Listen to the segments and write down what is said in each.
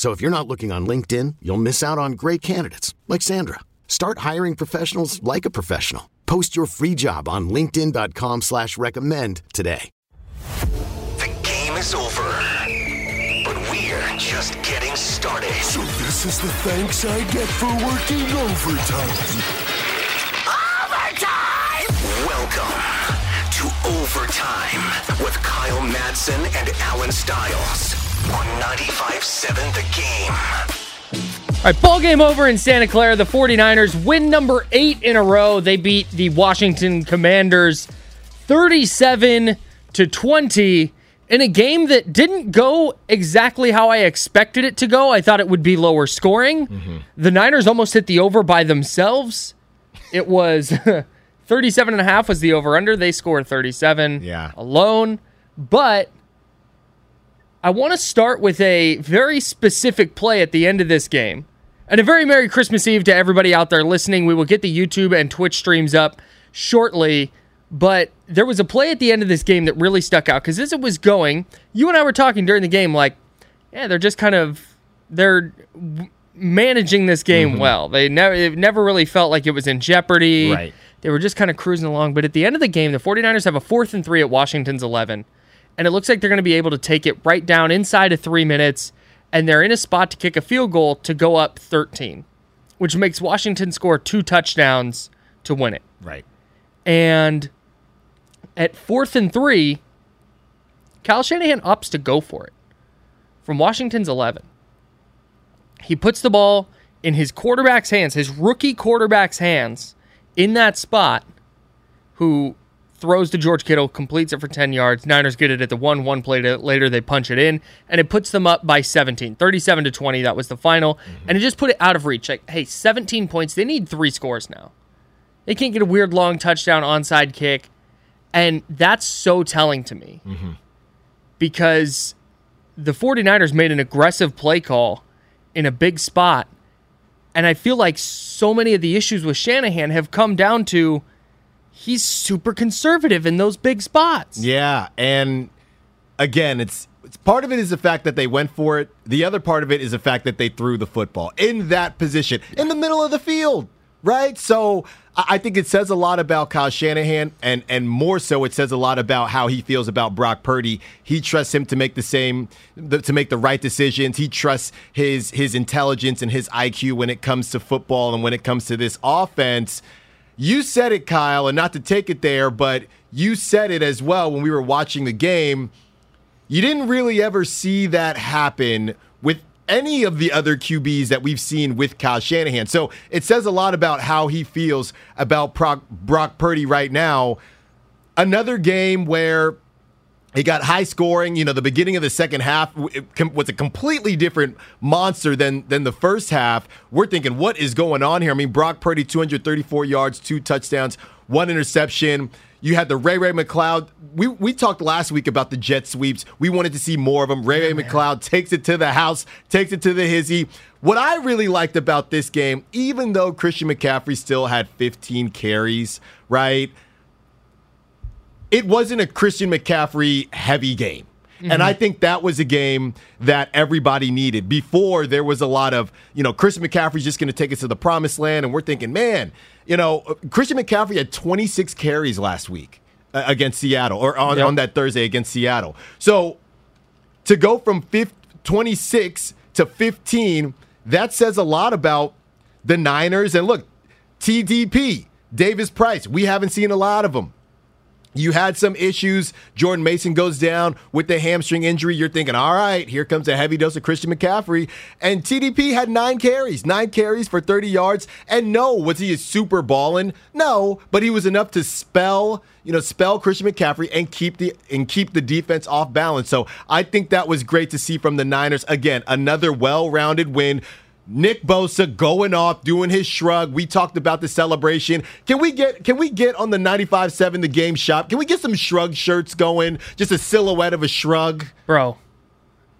So if you're not looking on LinkedIn, you'll miss out on great candidates like Sandra. Start hiring professionals like a professional. Post your free job on LinkedIn.com slash recommend today. The game is over. But we're just getting started. So this is the thanks I get for working overtime. Overtime! Welcome to Overtime with Kyle Madsen and Alan Stiles on 95.7 The Game. All right, ball game over in Santa Clara. The 49ers win number eight in a row. They beat the Washington Commanders 37 to 20 in a game that didn't go exactly how I expected it to go. I thought it would be lower scoring. Mm-hmm. The Niners almost hit the over by themselves. It was 37 and a half was the over under. They scored 37 Yeah. alone. But I want to start with a very specific play at the end of this game. And a very Merry Christmas Eve to everybody out there listening. We will get the YouTube and Twitch streams up shortly. But there was a play at the end of this game that really stuck out because as it was going, you and I were talking during the game, like, yeah, they're just kind of they're managing this game mm-hmm. well. They never it never really felt like it was in jeopardy. Right. They were just kind of cruising along. But at the end of the game, the 49ers have a fourth and three at Washington's 11. And it looks like they're going to be able to take it right down inside of three minutes. And they're in a spot to kick a field goal to go up 13, which makes Washington score two touchdowns to win it. Right. And at fourth and three, Kyle Shanahan opts to go for it from Washington's 11. He puts the ball in his quarterback's hands, his rookie quarterback's hands, in that spot, who throws to George Kittle, completes it for 10 yards. Niners get it at the 1 1 play to, later, they punch it in, and it puts them up by 17. 37 to 20, that was the final. Mm-hmm. And it just put it out of reach. Like, hey, 17 points, they need three scores now. They can't get a weird long touchdown onside kick. And that's so telling to me mm-hmm. because the 49ers made an aggressive play call in a big spot. And I feel like so many of the issues with Shanahan have come down to he's super conservative in those big spots. Yeah, and again, it's, it's part of it is the fact that they went for it. The other part of it is the fact that they threw the football in that position in the middle of the field, right? So I think it says a lot about Kyle Shanahan, and and more so, it says a lot about how he feels about Brock Purdy. He trusts him to make the same, to make the right decisions. He trusts his his intelligence and his IQ when it comes to football and when it comes to this offense. You said it, Kyle, and not to take it there, but you said it as well when we were watching the game. You didn't really ever see that happen with any of the other QBs that we've seen with Kyle Shanahan. So it says a lot about how he feels about Brock, Purdy right now. Another game where it got high scoring. You know, the beginning of the second half was a completely different monster than than the first half. We're thinking, what is going on here? I mean, Brock Purdy, 234 yards, two touchdowns, one interception. You had the Ray Ray McCloud. We we talked last week about the jet sweeps. We wanted to see more of them. Ray Ray McCloud takes it to the house, takes it to the hizzy. What I really liked about this game, even though Christian McCaffrey still had 15 carries, right? It wasn't a Christian McCaffrey heavy game. And I think that was a game that everybody needed. Before there was a lot of, you know, Christian McCaffrey's just going to take us to the promised land, and we're thinking, man, you know, Christian McCaffrey had 26 carries last week uh, against Seattle, or on, Yep. on that Thursday against Seattle. So to go from 5 26 to 15, that says a lot about the Niners. And look, TDP, Davis Price, we haven't seen a lot of them. You had some issues. Jordan Mason goes down with the hamstring injury. You're thinking, all right, here comes a heavy dose of Christian McCaffrey. And TDP had nine carries, nine carries for 30 yards. And no, was he a super ballin'? No, but he was enough to spell, you know, spell Christian McCaffrey and keep the and keep the defense off balance. So I think that was great to see from the Niners. Again, another well-rounded win. Nick Bosa going off, doing his shrug. We talked about the celebration. Can we get can we get on the 95-7 the game shop? Can we get some shrug shirts going? Just a silhouette of a shrug. Bro,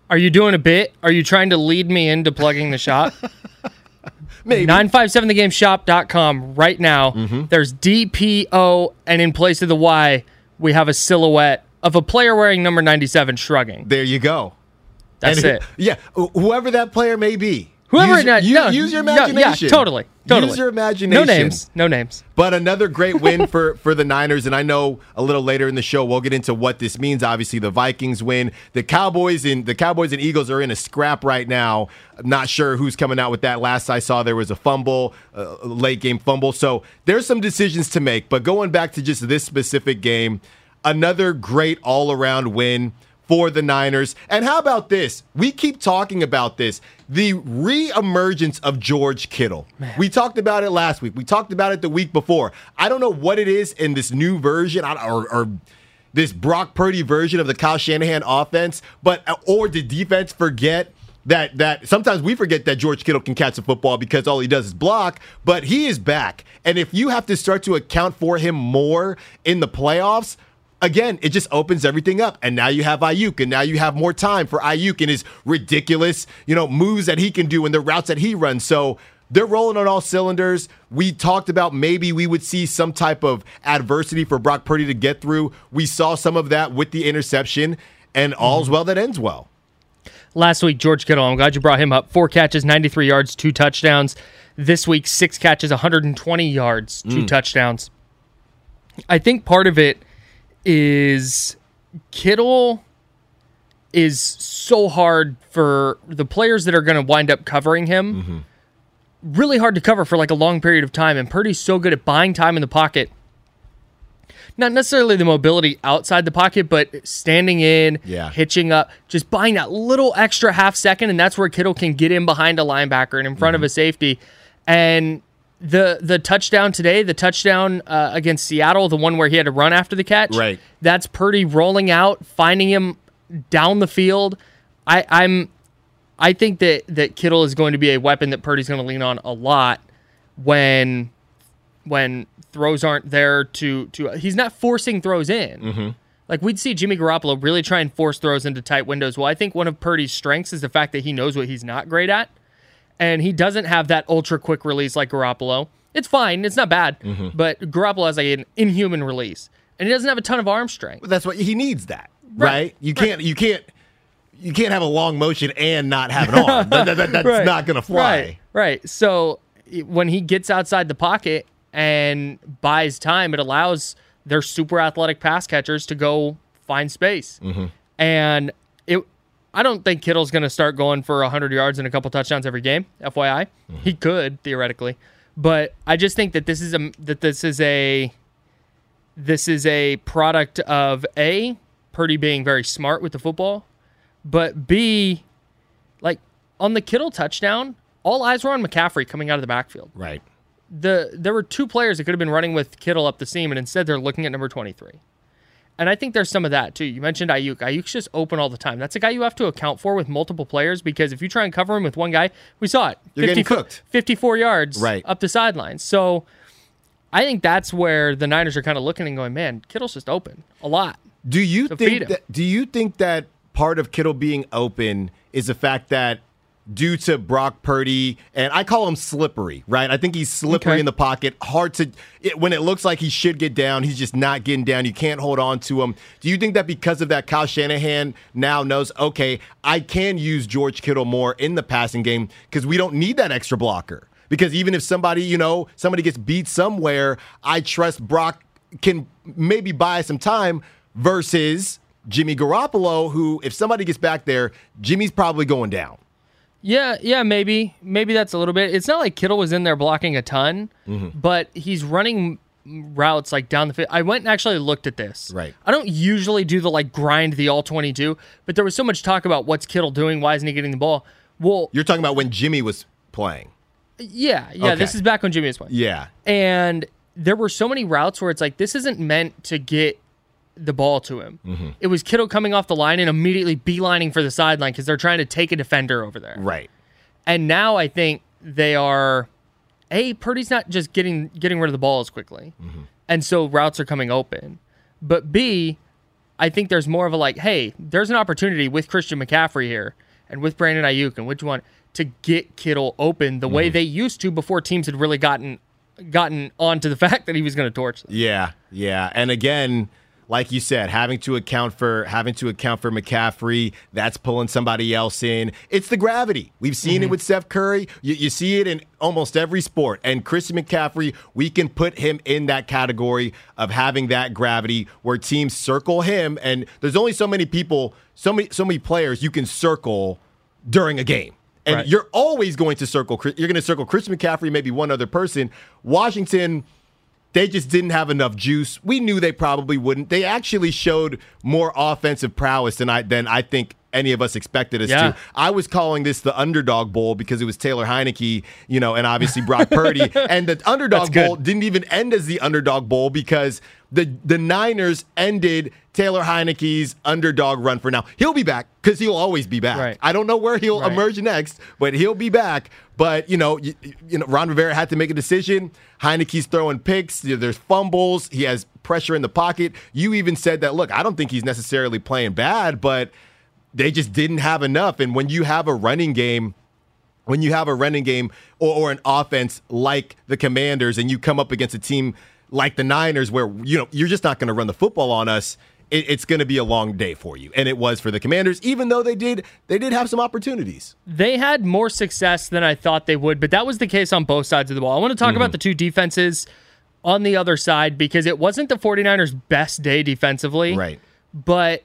are you doing a bit? Are you trying to lead me into plugging the shop? Maybe. 957thegameshop.com right now. Mm-hmm. There's DPO, and in place of the Y, we have a silhouette of a player wearing number 97 shrugging. There you go. That's And who- it. Yeah, whoever that player may be. Whoever use, no, you- no, use your no, imagination. yeah, totally. Totally. Use your imagination. No names. No names. But another great win for for the Niners, and I know a little later in the show we'll get into what this means. Obviously, the Vikings win. The Cowboys and the Cowboys and Eagles are in a scrap right now. I'm not sure who's coming out with that. Last I saw, there was a fumble, a late game fumble. So there's some decisions to make. But going back to just this specific game, another great all around win for the Niners. And how about this? We keep talking about this the re-emergence of George Kittle. We talked about it last week. We talked about it the week before. I don't know what it is in this new version or, or this Brock Purdy version of the Kyle Shanahan offense, but uh, or did defense forget? That that sometimes we forget that George Kittle can catch a football because all he does is block, but he is back. And if you have to start to account for him more in the playoffs, again, it just opens everything up. And now you have Aiyuk, and now you have more time for Aiyuk and his ridiculous, you know, moves that he can do and the routes that he runs. So they're rolling on all cylinders. We talked about maybe we would see some type of adversity for Brock Purdy to get through. We saw some of that with the interception, and all's mm-hmm. well that ends well. Last week, George Kittle, I'm glad you brought him up. Four catches, 93 yards, two touchdowns. This week, six catches, 120 yards, two mm. touchdowns. I think part of it is Kittle is so hard for the players that are going to wind up covering him. Really hard to cover for like a long period of time. And Purdy's so good at buying time in the pocket. Not necessarily the mobility outside the pocket, but standing in, Yeah. hitching up, just buying that little extra half second, and that's where Kittle can get in behind a linebacker and in front Mm-hmm. of a safety. And the the touchdown today, the touchdown uh, against Seattle, the one where he had to run after the catch, Right. That's Purdy rolling out, finding him down the field. I, I'm, I think that that Kittle is going to be a weapon that Purdy's going to lean on a lot when when throws aren't there to to he's not forcing throws in. Mm-hmm. Like we'd see Jimmy Garoppolo really try and force throws into tight windows. Well, I think one of Purdy's strengths is the fact that he knows what he's not great at, and he doesn't have that ultra quick release like Garoppolo. It's fine, it's not bad, Mm-hmm. but Garoppolo has like an inhuman release, and he doesn't have a ton of arm strength. That's what he needs. That right? Right. You can't. You can't. You can't have a long motion and not have an arm. That- that- that- that's Right. not going to fly. Right, right. So when he gets outside the pocket and buys time, it allows their super athletic pass catchers to go find space. Mm-hmm. And I don't think Kittle's going to start going for 100 yards and a couple touchdowns every game. FYI, Mm-hmm. he could theoretically, but I just think that this is a that this is a this is a product of a Purdy being very smart with the football, but B, like on the Kittle touchdown, all eyes were on McCaffrey coming out of the backfield. Right. The there were two players that could have been running with Kittle up the seam, and instead they're looking at number twenty three. And I think there's some of that too. You mentioned Aiyuk. Aiyuk's just open all the time. That's a guy you have to account for with multiple players because if you try and cover him with one guy, we saw it. You're getting cooked. 54 yards Right. up the sidelines. So I think that's where the Niners are kind of looking and going, man, Kittle's just open a lot. Do you feed think that? Do you think that part of Kittle being open is the fact that due to Brock Purdy and I call him slippery, right? I think he's slippery Okay. in the pocket, hard to it, when it looks like he should get down, he's just not getting down. You can't hold on to him. Do you think that because of that, Kyle Shanahan now knows, okay, I can use George Kittle more in the passing game because we don't need that extra blocker. Because even if somebody, you know, somebody gets beat somewhere, I trust Brock can maybe buy some time versus Jimmy Garoppolo, who, if somebody gets back there, Jimmy's probably going down. Yeah, yeah, maybe. Maybe that's a little bit. It's not like Kittle was in there blocking a ton, Mm-hmm. but he's running routes like down the field. I went and actually looked at this. Right. I don't usually do the like grind the all 22, but there was so much talk about what's Kittle doing, why isn't he getting the ball? Well, You're talking about when Jimmy was playing. yeah, yeah, this is back when Jimmy was playing. Yeah. And there were so many routes where it's like this isn't meant to get the ball to him. Mm-hmm. It was Kittle coming off the line and immediately beelining for the sideline because they're trying to take a defender over there. Right. And now I think they are a Purdy's not just getting getting rid of the ball as quickly, and so routes are coming open. But B, I think there's more of a like, hey, there's an opportunity with Christian McCaffrey here and with Brandon Aiyuk and which one to get Kittle open the way they used to before teams had really gotten gotten onto the fact that he was going to torch them. Yeah, yeah. And again, like you said, having to account for having to account for McCaffrey, that's pulling somebody else in. It's the gravity. We've seen it mm-hmm. with Steph Curry. You, you see it in almost every sport. And Christian McCaffrey, we can put him in that category of having that gravity where teams circle him. And there's only so many people, so many, so many players you can circle during a game. And Right. you're always going to circle. Chris- You're going to circle Christian McCaffrey, maybe one other person. Washington, they just didn't have enough juice. We knew they probably wouldn't. They actually showed more offensive prowess than I than I think any of us expected us Yeah. to. I was calling this the underdog bowl because it was Taylor Heinicke, you know, and obviously Brock Purdy. And the underdog bowl didn't even end as the underdog bowl because the the Niners ended Taylor Heinicke's underdog run for now. He'll be back because he'll always be back. Right. I don't know where he'll Right. emerge next, but he'll be back. But you know, you, you know, Ron Rivera had to make a decision. Heinicke's throwing picks. You know, There's fumbles. He has pressure in the pocket. You even said that. Look, I don't think he's necessarily playing bad, but they just didn't have enough. And when you have a running game when you have a running game or, or an offense like the Commanders and you come up against a team like the Niners where you know you're just not going to run the football on us it, it's going to be a long day for you and it was for the Commanders even though they did they did have some opportunities They had more success than I thought they would, but that was the case on both sides of the ball. I want to talk Mm-hmm. about the two defenses on the other side because it wasn't the 49ers' best day defensively. right But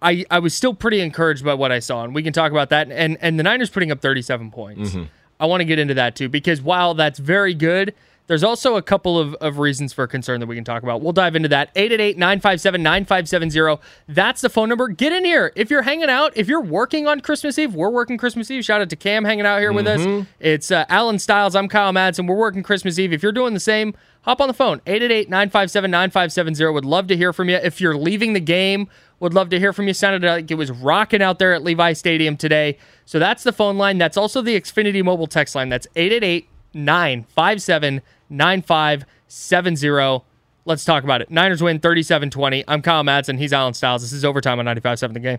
I I was still pretty encouraged by what I saw, and we can talk about that. And and the Niners putting up 37 points. Mm-hmm. I want to get into that too because while that's very good, there's also a couple of, of reasons for concern that we can talk about. We'll dive into that. 888-957-9570. That's the phone number. Get in here. If you're hanging out, if you're working on Christmas Eve, we're working Christmas Eve. Shout out to Cam hanging out here with us. It's uh, Alan Styles. I'm Kyle Madsen. We're working Christmas Eve. If you're doing the same, hop on the phone. 888-957-9570. Would love to hear from you. If you're leaving the game, would love to hear from you. Sounded like it was rocking out there at Levi Stadium today. So that's the phone line. That's also the Xfinity mobile text line. That's 888 957 9570. Let's talk about it. Niners win 37 20. I'm Kyle Madsen. He's Alan Styles. This is overtime on 95.7 the game.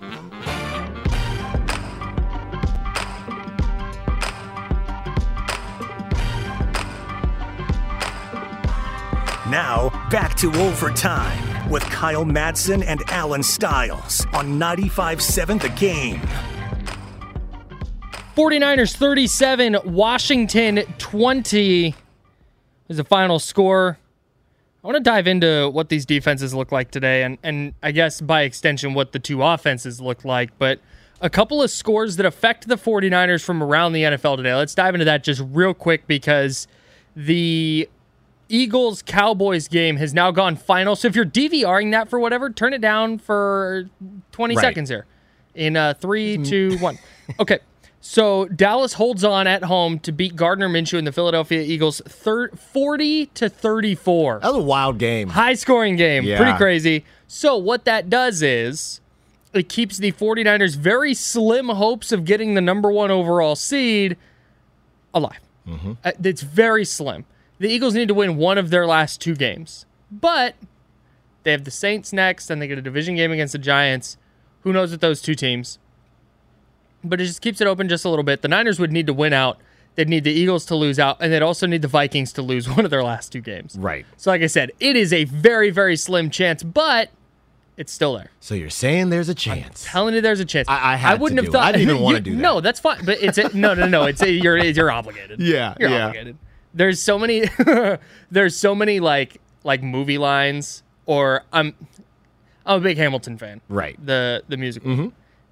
Now, back to overtime with Kyle Madsen and Alan Stiles on 95.7 The Game. 49ers 37, Washington 20 is the final score. I want to dive into what these defenses look like today, and, and I guess by extension, what the two offenses look like. But a couple of scores that affect the 49ers from around the NFL today. Let's dive into that just real quick because the Eagles Cowboys game has now gone final. So if you're DVRing that for whatever, turn it down for 20 Right. seconds here. In uh, three, two, one. Okay. So Dallas holds on at home to beat Gardner Minshew and the Philadelphia Eagles thir- 40 to 34. That was a wild game. High scoring game. Yeah. Pretty crazy. So, what that does is it keeps the 49ers' very slim hopes of getting the number one overall seed alive. Uh, It's very slim. The Eagles need to win one of their last two games, but they have the Saints next, and they get a division game against the Giants. Who knows with those two teams? But it just keeps it open just a little bit. The Niners would need to win out. They'd need the Eagles to lose out, and they'd also need the Vikings to lose one of their last two games. Right. So, like I said, it is a very, very slim chance, but it's still there. So you're saying there's a chance. Telling you, there's a chance. I- I had wouldn't to have do it. thought. I didn't even wanna do that. No, that's fine. But it's a, no, no, no. It's a, you're you're obligated. Yeah, you're yeah. obligated. There's so many. there's so many like like movie lines, or I'm I'm a big Hamilton fan. Right. The the musical. Mm-hmm.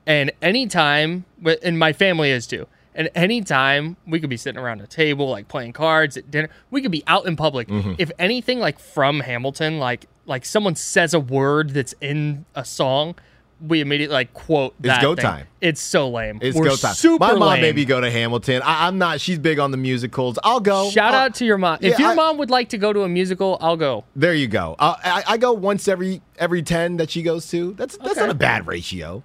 And anytime, and my family is too. And anytime we could be sitting around a table, like playing cards at dinner, we could be out in public. Mm-hmm. If anything, like from Hamilton, like like someone says a word that's in a song, we immediately like quote It's go thing. time. It's so lame. It's We're go time. Super My mom lame. made me go to Hamilton. I, I'm not. She's big on the musicals. I'll go. Shout I'll- out to your mom. If Yeah, your I- mom would like to go to a musical, I'll go. There you go. Uh, I, I go once every every ten that she goes to. That's that's Okay. not a bad ratio.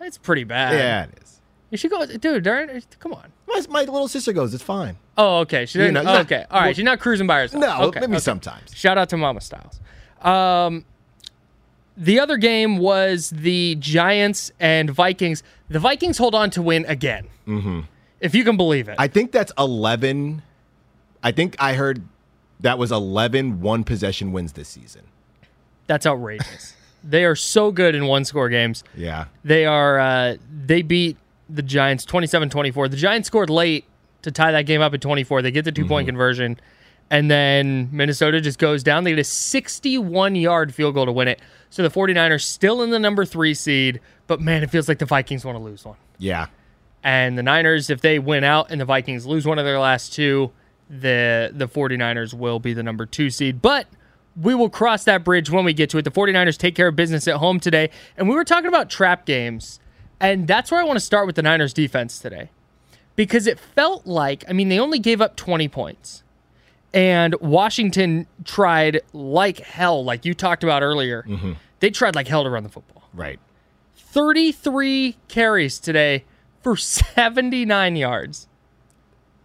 It's pretty bad. yeah, it is. You should go, dude. Darren, come on. My, my little sister goes. It's fine. Oh, okay. She didn't. know, oh, okay. All right. well- She's not cruising by herself. No, okay, maybe okay. sometimes. Shout out to Mama Styles. Um, the other game was the Giants and Vikings. The Vikings hold on to win again. Mm-hmm. If you can believe it. I think that's eleven. I think I heard that was 11 one possession wins this season. That's outrageous. they are so good in one score games. Yeah. They are uh, they beat the Giants 27-24. The Giants scored late to tie that game up at 24. They get the two-point conversion and then Minnesota just goes down. They get a 61-yard field goal to win it. So the 49ers still in the number 3 seed, but man, it feels like the Vikings want to lose one. Yeah. And the Niners if they win out and the Vikings lose one of their last two, the the 49ers will be the number 2 seed. But we will cross that bridge when we get to it. The 49ers take care of business at home today. And we were talking about trap games. And that's where I want to start with the Niners defense today. Because it felt like, I mean, they only gave up 20 points. And Washington tried like hell, like you talked about earlier. Mm-hmm. They tried like hell to run the football. Right. 33 carries today for 79 yards.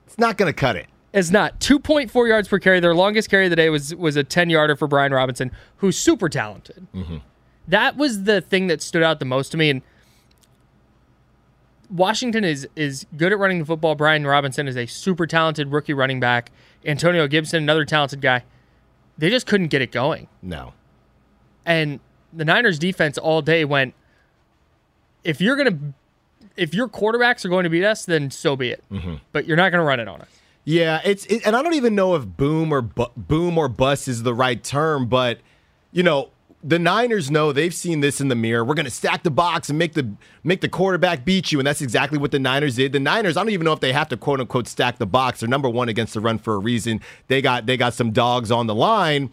It's not going to cut it. It's not 2.4 yards per carry. Their longest carry of the day was was a 10 yarder for Brian Robinson, who's super talented. Mm-hmm. That was the thing that stood out the most to me. And Washington is is good at running the football. Brian Robinson is a super talented rookie running back. Antonio Gibson, another talented guy. They just couldn't get it going. No. And the Niners defense all day went, if you're gonna if your quarterbacks are going to beat us, then so be it. Mm-hmm. But you're not gonna run it on us. Yeah, it's it, and I don't even know if boom or bu- boom or bust is the right term, but you know the Niners know they've seen this in the mirror. We're going to stack the box and make the make the quarterback beat you, and that's exactly what the Niners did. The Niners, I don't even know if they have to quote unquote stack the box. They're number one against the run for a reason. They got they got some dogs on the line,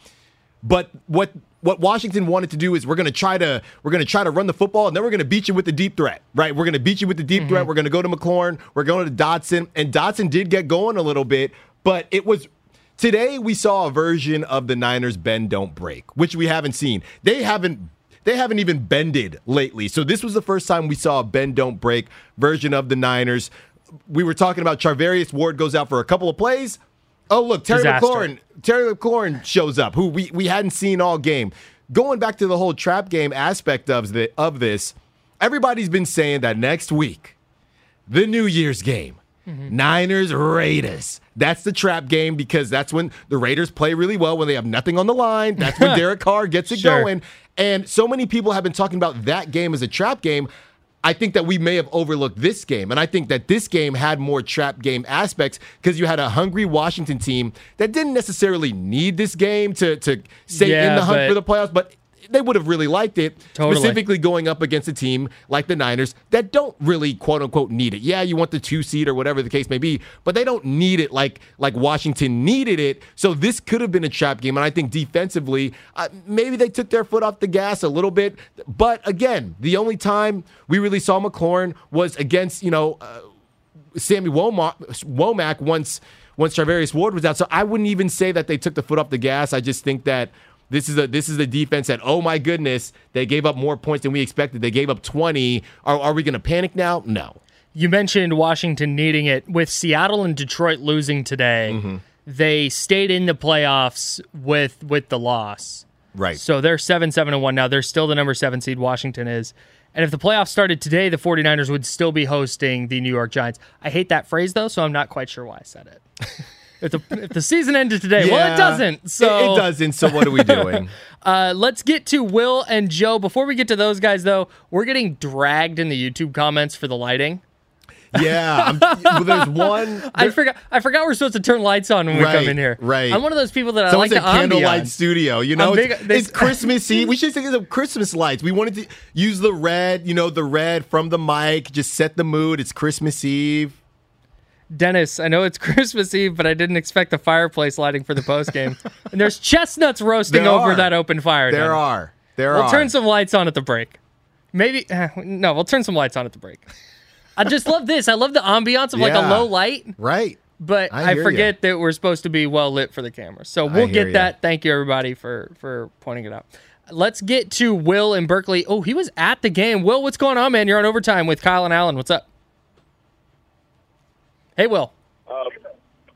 but what what Washington wanted to do is we're going to try to we're going to try to run the football and then we're going to beat you with the deep threat, right? We're going to beat you with the deep threat. Mm-hmm. We're going to go to McLaurin. We're going to Dotson, and Dotson did get going a little bit, but it was today we saw a version of the Niners bend don't break, which we haven't seen. They haven't they haven't even bended lately. So this was the first time we saw a bend don't break version of the Niners. We were talking about Charvarius Ward goes out for a couple of plays. Oh look, Terry Disaster. McLaurin Terry McLaurin shows up, who we, we hadn't seen all game. Going back to the whole trap game aspect of the of this, everybody's been saying that next week, the New Year's game, Mm-hmm. Niners Raiders. That's the trap game because that's when the Raiders play really well when they have nothing on the line. That's when Derek Carr gets it Sure. going. And so many people have been talking about that game as a trap game. I think that we may have overlooked this game. And I think that this game had more trap game aspects because you had a hungry Washington team that didn't necessarily need this game to, to stay in the hunt but- for the playoffs, but they would have really liked it. Totally. Specifically going up against a team like the Niners that don't really quote unquote need it. Yeah, you want the two seed or whatever the case may be, but they don't need it like like Washington needed it. So this could have been a trap game, and I think defensively, uh, maybe they took their foot off the gas a little bit. But again, the only time we really saw McLaurin was against you know. Uh, Sammy Womack, Womack once once Charvarius Ward was out. So I wouldn't even say that they took the foot off the gas. I just think that this is a this is a defense that oh my goodness they gave up more points than we expected. They gave up twenty. Are, are we going to panic now? No. You mentioned Washington needing it. With Seattle and Detroit losing today, Mm-hmm. they stayed in the playoffs with with the loss. Right. So they're 7 7 and 1 now. They're still the number 7 seed Washington is. And if the playoffs started today, the 49ers would still be hosting the New York Giants. I hate that phrase though, so I'm not quite sure why I said it. if, the, if the season ended today, well, it doesn't. So it, it doesn't. So what are we doing? uh, let's get to Will and Joe. Before we get to those guys, though, we're getting dragged in the YouTube comments for the lighting. yeah. Well, there's one. I forgot. I forgot we're supposed to turn lights on when we come in here. right. I'm one of those people that I Someone like said the candlelight ambiance. studio. You know, it's, big- they- it's Christmas Eve. We should think of the Christmas lights. We wanted to use the red. You know, the red from the mic. Just set the mood. It's Christmas Eve. Dennis, I know it's Christmas Eve, but I didn't expect the fireplace lighting for the post game. and there's chestnuts roasting There over are. that open fire. There Dennis. are. There are We'll are. turn some lights on at the break. Maybe eh, no, we'll turn some lights on at the break. I just love this. I love the ambiance of like a low light, right. but I I, forget that we're supposed to be well lit for the camera. So we'll get ya. that. Thank you everybody for for pointing it out. Let's get to Will in Berkeley. Oh, he was at the game. Will, what's going on, man? You're on overtime with Kyle and Alan. What's up? Hey, Will. Um,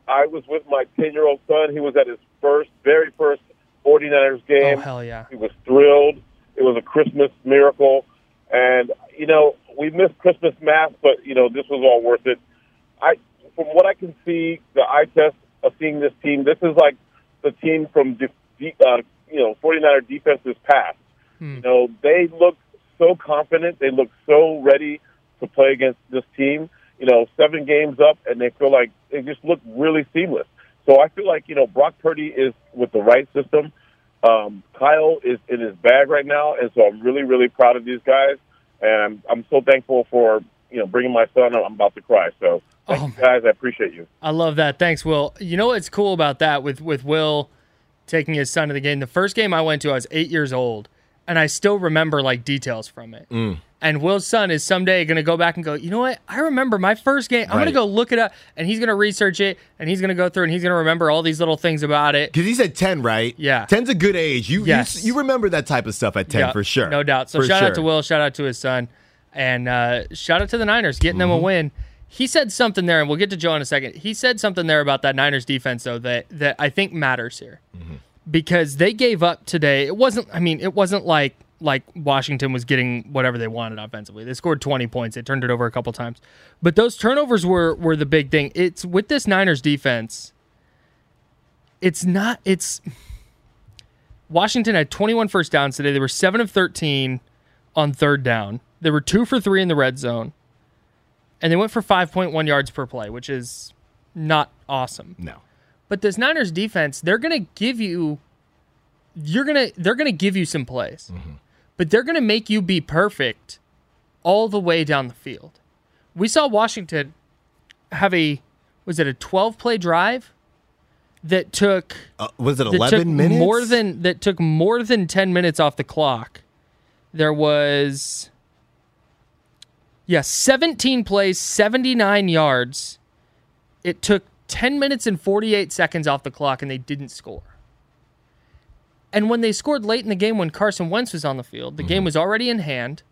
I was with my 10 year old son. He was at his first, very first 49ers game. Oh hell yeah. He was thrilled. It was a Christmas miracle. And, you know, we missed Christmas mass, but, you know, this was all worth it. I, from what I can see, the eye test of seeing this team, this is like the team from, de- de- uh, you know, 49er defenses past. You know, they look so confident. They look so ready to play against this team. You know, seven games up, and they feel like they just look really seamless. So I feel like you know Brock Purdy is with the right system. Um, Kyle is in his bag right now, and so I'm really, really proud of these guys, and I'm, I'm so thankful for you know bringing my son. I'm about to cry. So Oh, guys. I appreciate you. I love that. Thanks, Will. You know what's cool about that with with Will taking his son to the game? The first game I went to, I was eight years old, and I still remember like details from it. And Will's son is someday going to go back and go, you know what? I remember my first game. I'm going to go look it up, and he's going to research it, and he's going to go through, and he's going to remember all these little things about it. Because he said 10, right? Yeah. 10's a good age. You, Yes. you you remember that type of stuff at 10 Yeah, for sure. no doubt. So For shout out to. Will, shout out to his son, and uh, shout out to the Niners getting them a Mm-hmm. win. He said something there, and we'll get to Joe in a second. He said something there about that Niners defense, though, that that I think matters here, Mm-hmm. Because they gave up today. It wasn't. I mean, it wasn't like like Washington was getting whatever they wanted offensively. They scored 20 points. They turned it over a couple times, but those turnovers were were the big thing. It's with this Niners defense. It's not. It's Washington had 21 first downs today. They were 7 of 13 on third down. They were 2 for 3 in the red zone. And they went for 5.1 yards per play, which is not awesome. No. But this Niners defense, they're going to give you you're going to they're going to give you some plays. But they're going to make you be perfect all the way down the field. We saw Washington have a was it a 12 play drive that took Uh, was it 11 minutes? More than that took more than 10 minutes off the clock. There was yeah, 17 plays, 79 yards. It took 10 minutes and 48 seconds off the clock and they didn't score. And when they scored late in the game when Carson Wentz was on the field, the game mm-hmm. was already in hand.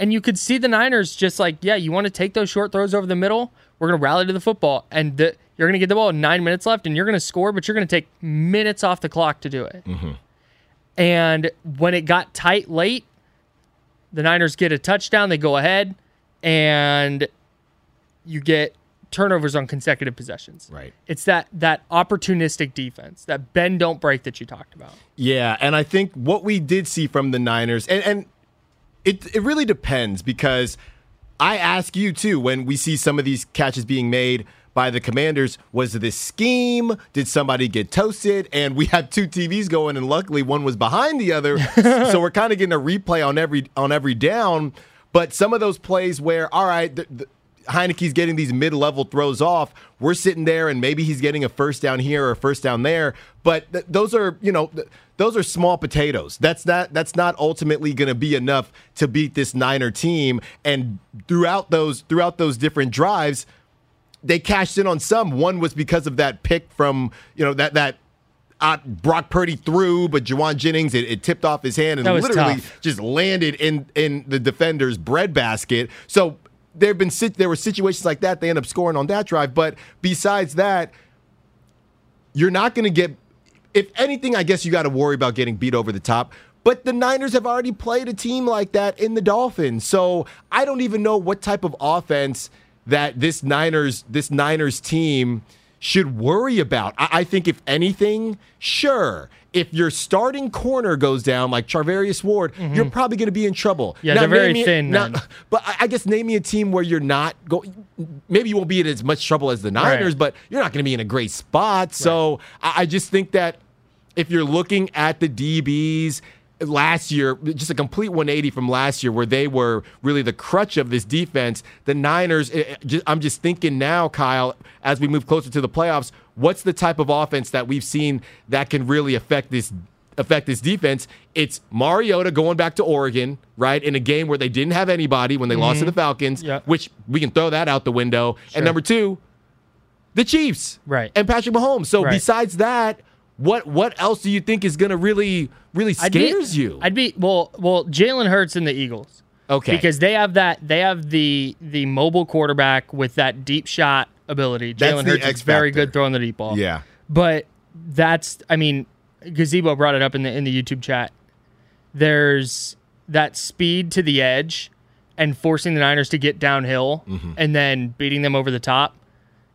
And you could see the Niners just like, yeah, you want to take those short throws over the middle? We're going to rally to the football. And the, you're going to get the ball nine minutes left and you're going to score, but you're going to take minutes off the clock to do it. Mm-hmm. And when it got tight late, the Niners get a touchdown. They go ahead and you get turnovers on consecutive possessions. Right. It's that that opportunistic defense, that bend don't break that you talked about. Yeah, and I think what we did see from the Niners, and, and it it really depends because I ask you too when we see some of these catches being made by the commanders was this scheme did somebody get toasted and we had two tvs going and luckily one was behind the other so we're kind of getting a replay on every on every down but some of those plays where all right the, the, Heinicke's getting these mid-level throws off. We're sitting there, and maybe he's getting a first down here or a first down there. But th- those are, you know, th- those are small potatoes. That's not that's not ultimately going to be enough to beat this Niner team. And throughout those throughout those different drives, they cashed in on some. One was because of that pick from you know that that uh, Brock Purdy threw, but Jauan Jennings it, it tipped off his hand and literally tough. just landed in in the defender's breadbasket. So there have been there were situations like that. They end up scoring on that drive. But besides that, you're not going to get. If anything, I guess you got to worry about getting beat over the top. But the Niners have already played a team like that in the Dolphins, so I don't even know what type of offense that this Niners this Niners team should worry about. I, I think if anything, sure. If your starting corner goes down, like Charvarius Ward, you're probably going to be in trouble. Mm-hmm. Yeah, they're very me- thin now- but I, I guess name me a team where you're not going. Maybe you won't be in as much trouble as the Niners, Right. but you're not going to be in a great spot. So I, I just think that if you're looking at the DBs last year, just a complete 180 from last year, where they were really the crutch of this defense, the Niners. eh, eh, ju- I'm just thinking now, Kyle, as we move closer to the playoffs, what's the type of offense that we've seen that can really affect this? Affect this defense. It's Mariota going back to Oregon, right? In a game where they didn't have anybody when they lost to the Falcons, Yeah. which we can throw that out the window. Sure. And number two, the Chiefs, Right. And Patrick Mahomes. So Right. besides that, what what else do you think is going to really really I'd be- scares you? I'd be well, well, Jalen Hurts and the Eagles. Okay. Because they have that, they have the the mobile quarterback with that deep shot ability. Jalen Hurts X is very good throwing the deep ball. Yeah. But that's, I mean, Gazebo brought it up in the in the YouTube chat. There's that speed to the edge and forcing the Niners to get downhill Mm-hmm. and then beating them over the top.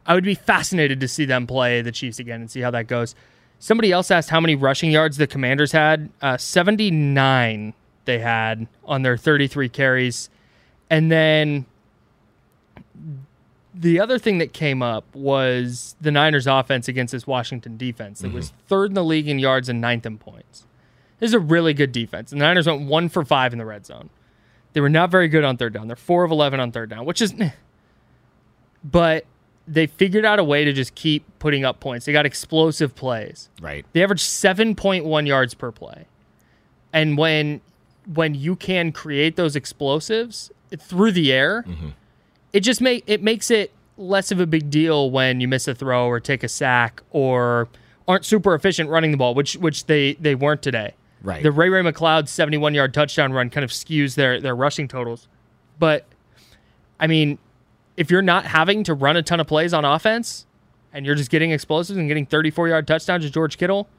I would be fascinated to see them play the Chiefs again and see how that goes. Somebody else asked how many rushing yards the Commanders had. Uh, 79 they had on their 33 carries. And then the other thing that came up was the Niners offense against this Washington defense. It was third in the league in yards and ninth in points. This is a really good defense. The Niners went one for five in the red zone. They were not very good on third down. They're four of 11 on third down, which is, but they figured out a way to just keep putting up points. They got explosive plays. right. They averaged 7.1 yards per play. And when when you can create those explosives through the air, mm-hmm. it just make it makes it less of a big deal when you miss a throw or take a sack or aren't super efficient running the ball, which which they they weren't today. Right. The Ray Ray McCloud 71 yard touchdown run kind of skews their their rushing totals. But I mean, if you're not having to run a ton of plays on offense and you're just getting explosives and getting 34 yard touchdowns to George Kittle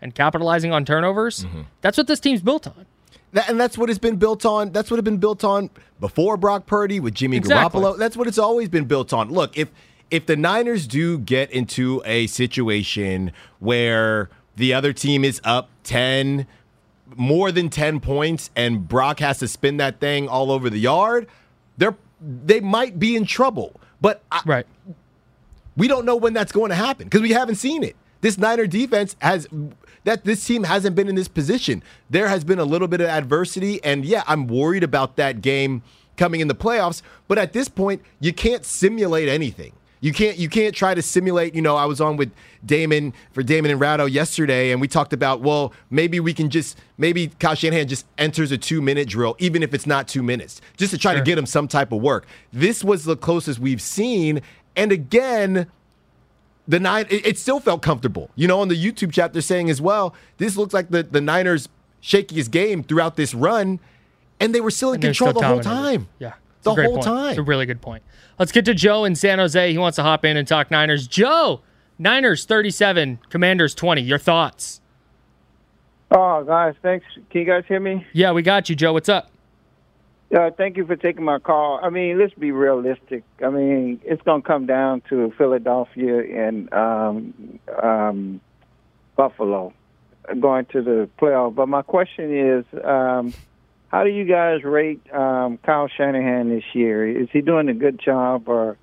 and capitalizing on turnovers, mm-hmm. that's what this team's built on. That, and that's what it's been built on. That's what it's been built on before Brock Purdy with Jimmy Exactly. Garoppolo. That's what it's always been built on. Look, if if the Niners do get into a situation where the other team is up 10 more than 10 points and Brock has to spin that thing all over the yard, they're they might be in trouble. But I, Right. we don't know when that's going to happen because we haven't seen it. This Niner defense has that this team hasn't been in this position. There has been a little bit of adversity, and yeah, I'm worried about that game coming in the playoffs. But at this point, you can't simulate anything. You can't you can't try to simulate. You know, I was on with Damon for Damon and Ratto yesterday, and we talked about well, maybe we can just maybe Kyle Shanahan just enters a two minute drill, even if it's not two minutes, just to try to get him some type of work. This was the closest we've seen, and again, the nine it, it still felt comfortable. You know, on the YouTube chat they're saying as well, this looks like the, the Niners shakiest game throughout this run, and they were still in And control still the whole time. Yeah. It's The a whole point. time. It's a really good point. Let's get to Joe in San Jose. He wants to hop in and talk Niners. Joe, Niners 37, Commanders 20. Your thoughts? Oh, guys, thanks. Can you guys hear me? Yeah, we got you, Joe. What's up? Yeah, thank you for taking my call. I mean, let's be realistic. I mean, it's going to come down to Philadelphia and um, um, Buffalo going to the playoff. But my question is, um, how do you guys rate um, Kyle Shanahan this year? Is he doing a good job, or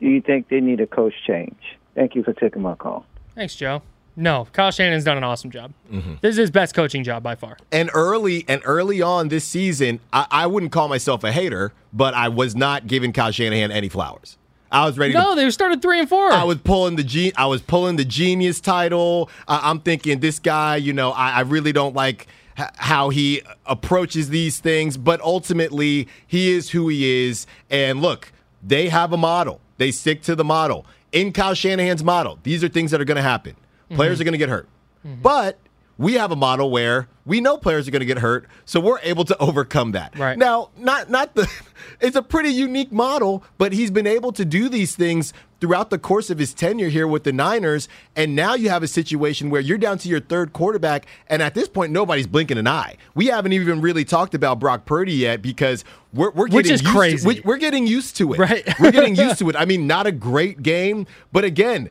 do you think they need a coach change? Thank you for taking my call. Thanks, Joe. No, Kyle Shanahan's done an awesome job. Mm-hmm. This is his best coaching job by far. And early and early on this season, I, I wouldn't call myself a hater, but I was not giving Kyle Shanahan any flowers. I was ready. No, to, they started three and four. I was pulling the ge- I was pulling the genius title. Uh, I'm thinking this guy. You know, I, I really don't like h- how he approaches these things, but ultimately he is who he is. And look, they have a model. They stick to the model. In Kyle Shanahan's model, these are things that are going to happen. Players mm-hmm. are going to get hurt. Mm-hmm. But we have a model where we know players are going to get hurt, so we're able to overcome that. Right. Now, not not the it's a pretty unique model, but he's been able to do these things throughout the course of his tenure here with the Niners, and now you have a situation where you're down to your third quarterback, and at this point nobody's blinking an eye. We haven't even really talked about Brock Purdy yet because we're we're getting Which is used crazy. To, we- we're getting used to it. Right. we're getting used to it. I mean, not a great game, but again,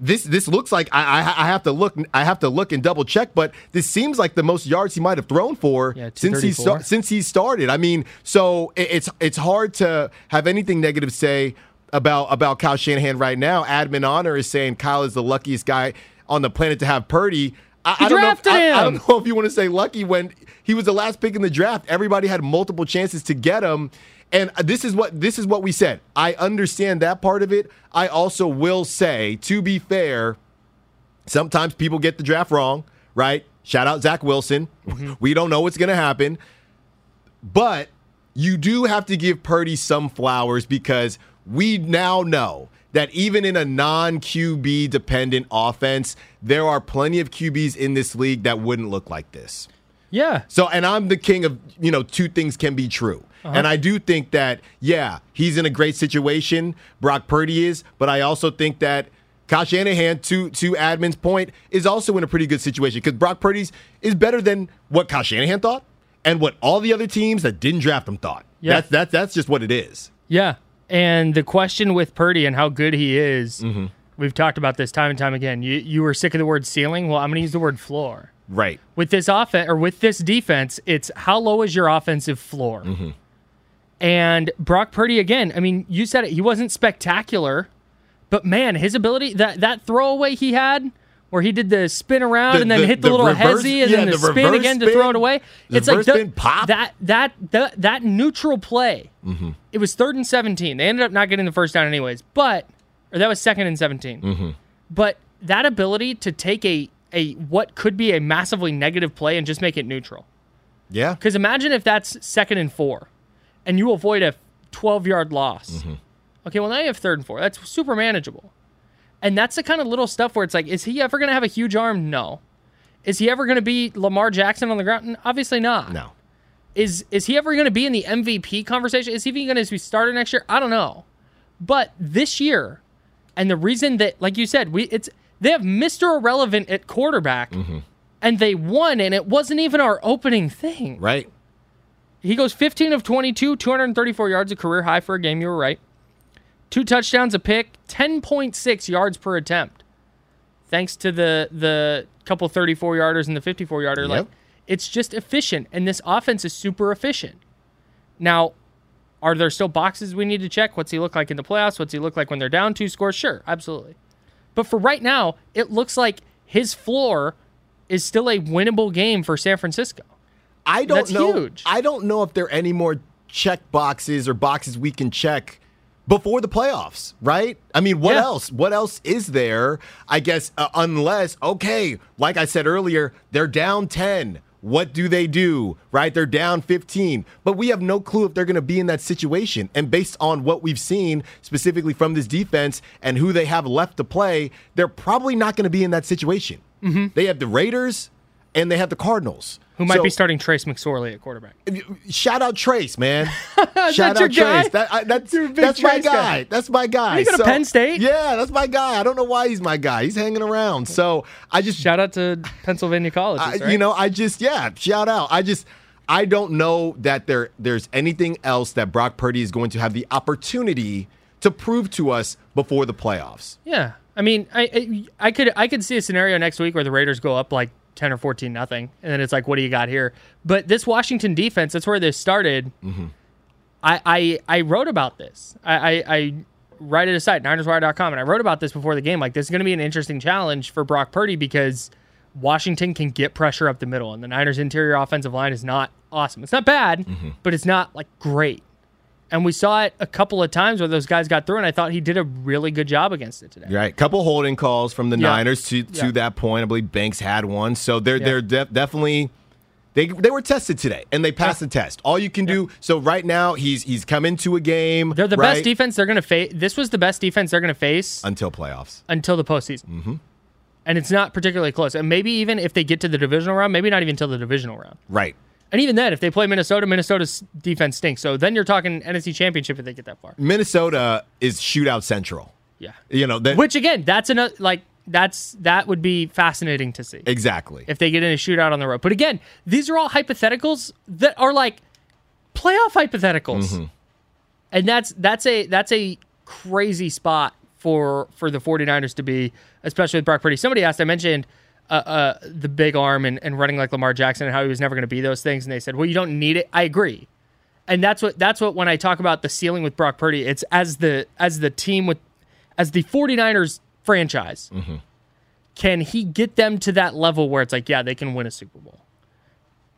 this this looks like I, I I have to look I have to look and double check, but this seems like the most yards he might have thrown for Yeah, since he since he started. I mean, so it- it's it's hard to have anything negative say about about Kyle Shanahan right now. Admin Honor is saying Kyle is the luckiest guy on the planet to have Purdy. I, I don't know. If, I, I don't know if you want to say lucky when he was the last pick in the draft. Everybody had multiple chances to get him. And this is what this is what we said. I understand that part of it. I also will say, to be fair, sometimes people get the draft wrong, right? Shout out Zach Wilson. We don't know what's going to happen. But you do have to give Purdy some flowers because we now know that even in a non QB dependent offense, there are plenty of QBs in this league that wouldn't look like this. yeah. So, and I'm the king of, you know, two things can be true. Uh-huh. And I do think that, yeah, he's in a great situation. Brock Purdy is, but I also think that Kyle Shanahan, to to Admin's point, is also in a pretty good situation because Brock Purdy's is better than what Kyle Shanahan thought and what all the other teams that didn't draft him thought. Yeah. That's that's that's just what it is. Yeah. And the question with Purdy and how good he is, Mm-hmm. we've talked about this time and time again. You you were sick of the word ceiling. Well, I'm going to use the word floor. Right. With this offense or with this defense, it's how low is your offensive floor? Mm-hmm. And Brock Purdy again, I mean, you said it, he wasn't spectacular, but man, his ability that that throwaway he had where he did the spin around The- and then the- hit the, the little reverse- hezzy and yeah, then the, spin again to throw it away. it's like the- spin that that that that neutral play. Mm-hmm. It was third and 17. They ended up not getting the first down anyways, but or that was second and 17. Mm-hmm. But that ability to take a a what could be a massively negative play and just make it neutral. Yeah. Because imagine if that's second and four, and you avoid a 12 yard loss. Mm-hmm. Okay, well now you have third and four. That's super manageable, and that's the kind of little stuff where it's like, is he ever going to have a huge arm? No. Is he ever going to be Lamar Jackson on the ground? Obviously not. No. Is is he ever going to be in the MVP conversation? Is he even going to be started next year? I don't know. But this year, and the reason that, like you said, we it's they have Mr. Irrelevant at quarterback, mm-hmm. and they won, and it wasn't even our opening thing. Right. He goes 15 of 22, 234 yards, a career high for a game. You were right. Two touchdowns, a pick, 10.6 yards per attempt. Thanks to the the couple 34 yarders and the 54 yarder. Like it's just efficient, and this offense is super efficient. Now, are there still boxes we need to check? What's he look like in the playoffs? What's he look like when they're down two scores? Sure, absolutely. But for right now, it looks like his floor is still a winnable game for San Francisco. I don't That's know. huge. I don't know if there are any more check boxes or boxes we can check before the playoffs, right? I mean, what Yeah. else? What else is there? I guess uh, unless okay, like I said earlier, they're down 10. What do they do? Right? They're down 15. But we have no clue if they're going to be in that situation. And based on what we've seen specifically from this defense and who they have left to play, they're probably not going to be in that situation. They have the Raiders and they have the Cardinals. Who might So- be starting Trace McSorley at quarterback? Shout out Trace, man. Shout out? Trace. That, I, that's that's my guy. guy. That's my guy. He go to Penn State? Yeah, that's my guy. I don't know why he's my guy. He's hanging around. So I just, Shout out to Pennsylvania colleges, I, right? you know, I just, yeah, shout out. I just, I don't know that there there's anything else that Brock Purdy is going to have the opportunity to prove to us before the playoffs. Yeah, I mean, I, I I could I could see a scenario next week where the Raiders go up like ten or fourteen nothing, and then it's like, what do you got here? But this Washington defense, that's where this started. Mm-hmm. I, I I wrote about this. I I, I write it a site NinersWire.com, and I wrote about this before the game. Like this is going to be an interesting challenge for Brock Purdy because Washington can get pressure up the middle, and the Niners' interior offensive line is not awesome. It's not bad, Mm-hmm. but it's not like great. And we saw it a couple of times where those guys got through, and I thought he did a really good job against it today. Right, couple holding calls from the Yeah. Niners to, to Yeah. that point. I believe Banks had one, so they're Yeah. they're def- definitely they they were tested today and they passed the test. All you can do. So right now he's he's come into a game. They're the right, best defense they're going to face. This was the best defense they're going to face until playoffs. until the postseason. Mm-hmm. And it's not particularly close. And maybe even if they get to the divisional round, maybe not even until the divisional round. Right. And even then, if they play Minnesota, Minnesota's defense stinks. So then you're talking NFC Championship if they get that far. Minnesota is shootout central. Yeah. You know that Which again, that's another like that's that would be fascinating to see exactly. if they get in a shootout on the road. But again, these are all hypotheticals that are like playoff hypotheticals. Mm-hmm. And that's that's a that's a crazy spot for for the 49ers to be, especially with Brock Purdy. Somebody asked, I mentioned uh, uh, the big arm and, and running like Lamar Jackson and how he was never going to be those things. And they said, well, you don't need it. I agree. And that's what that's what when I talk about the ceiling with Brock Purdy, it's as the as the team with as the 49ers franchise. Can he get them to that level where it's like, yeah, they can win a Super Bowl?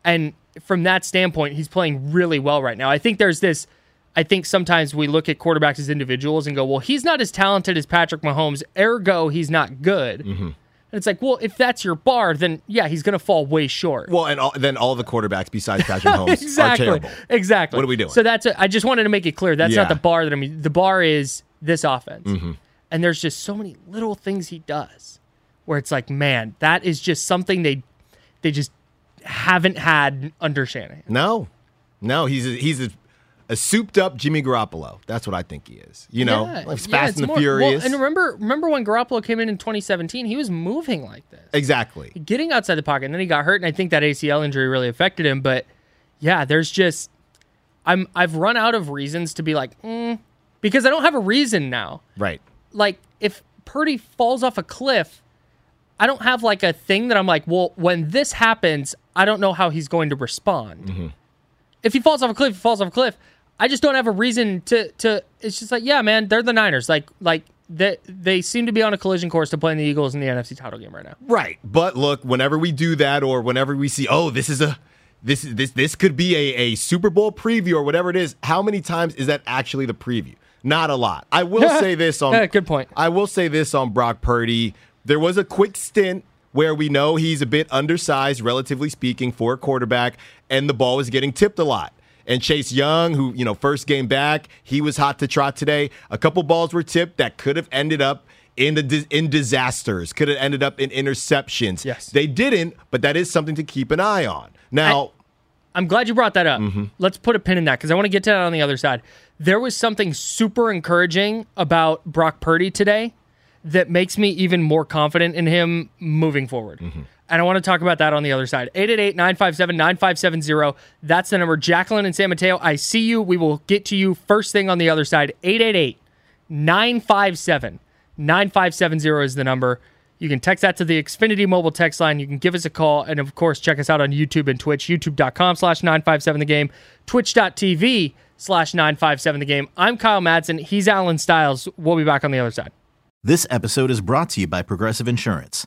And from that standpoint, he's playing really well right now. I think there's this. I think sometimes we look at quarterbacks as individuals and go, well, he's not as talented as Patrick Mahomes, ergo, he's not good. And it's like, well, if that's your bar, then yeah, he's going to fall way short. Well, and all, then all the quarterbacks besides Patrick Mahomes exactly. are terrible. Exactly. What are we doing? So that's. A, I just wanted to make it clear that's Yeah. not the bar that I mean. The bar is this offense, Mm-hmm. and there's just so many little things he does where it's like, man, that is just something they they just haven't had under Shanahan. No, no, he's a, he's a, a souped up Jimmy Garoppolo. That's what I think he is. You know, Yeah, like Fast it's and the more- Furious. Well, and remember, remember when Garoppolo came in in 2017, he was moving like this, exactly. getting outside the pocket, and then he got hurt, and I think that ACL injury really affected him. But yeah, there's just I'm I've run out of reasons to be like, mm, because I don't have a reason now. Right. Like if Purdy falls off a cliff, I don't have like a thing that I'm like, well, when this happens, I don't know how he's going to respond. If he falls off a cliff, he falls off a cliff. I just don't have a reason to to. It's just like, yeah, man, they're the Niners. Like like they they seem to be on a collision course to playing the Eagles in the NFC title game right now. Right. But look, whenever we do that, or whenever we see, oh, this is a this is this this could be a, a Super Bowl preview or whatever it is. How many times is that actually the preview? Not a lot. I will say this on Yeah, good point. I will say this on Brock Purdy. There was a quick stint where we know he's a bit undersized, relatively speaking, for a quarterback, and the ball was getting tipped a lot. And Chase Young, who, you know, first game back, he was hot to trot today. A couple balls were tipped that could have ended up in the in disasters, could have ended up in interceptions. Yes. They didn't, but that is something to keep an eye on. Now, I'm glad you brought that up. Mm-hmm. Let's put a pin in that because I want to get to that on the other side. There was something super encouraging about Brock Purdy today that makes me even more confident in him moving forward. Mm-hmm. And I want to talk about that on the other side. 888 957 9570. That's the number. Jacqueline and San Mateo, I see you. We will get to you first thing on the other side. 888 957 9570 is the number. You can text that to the Xfinity mobile text line. You can give us a call. And of course, check us out on YouTube and Twitch. YouTube.com slash 957 the game. Twitch.tv slash 957 the game. I'm Kyle Madsen. He's Alan Stiles. We'll be back on the other side. This episode is brought to you by Progressive Insurance.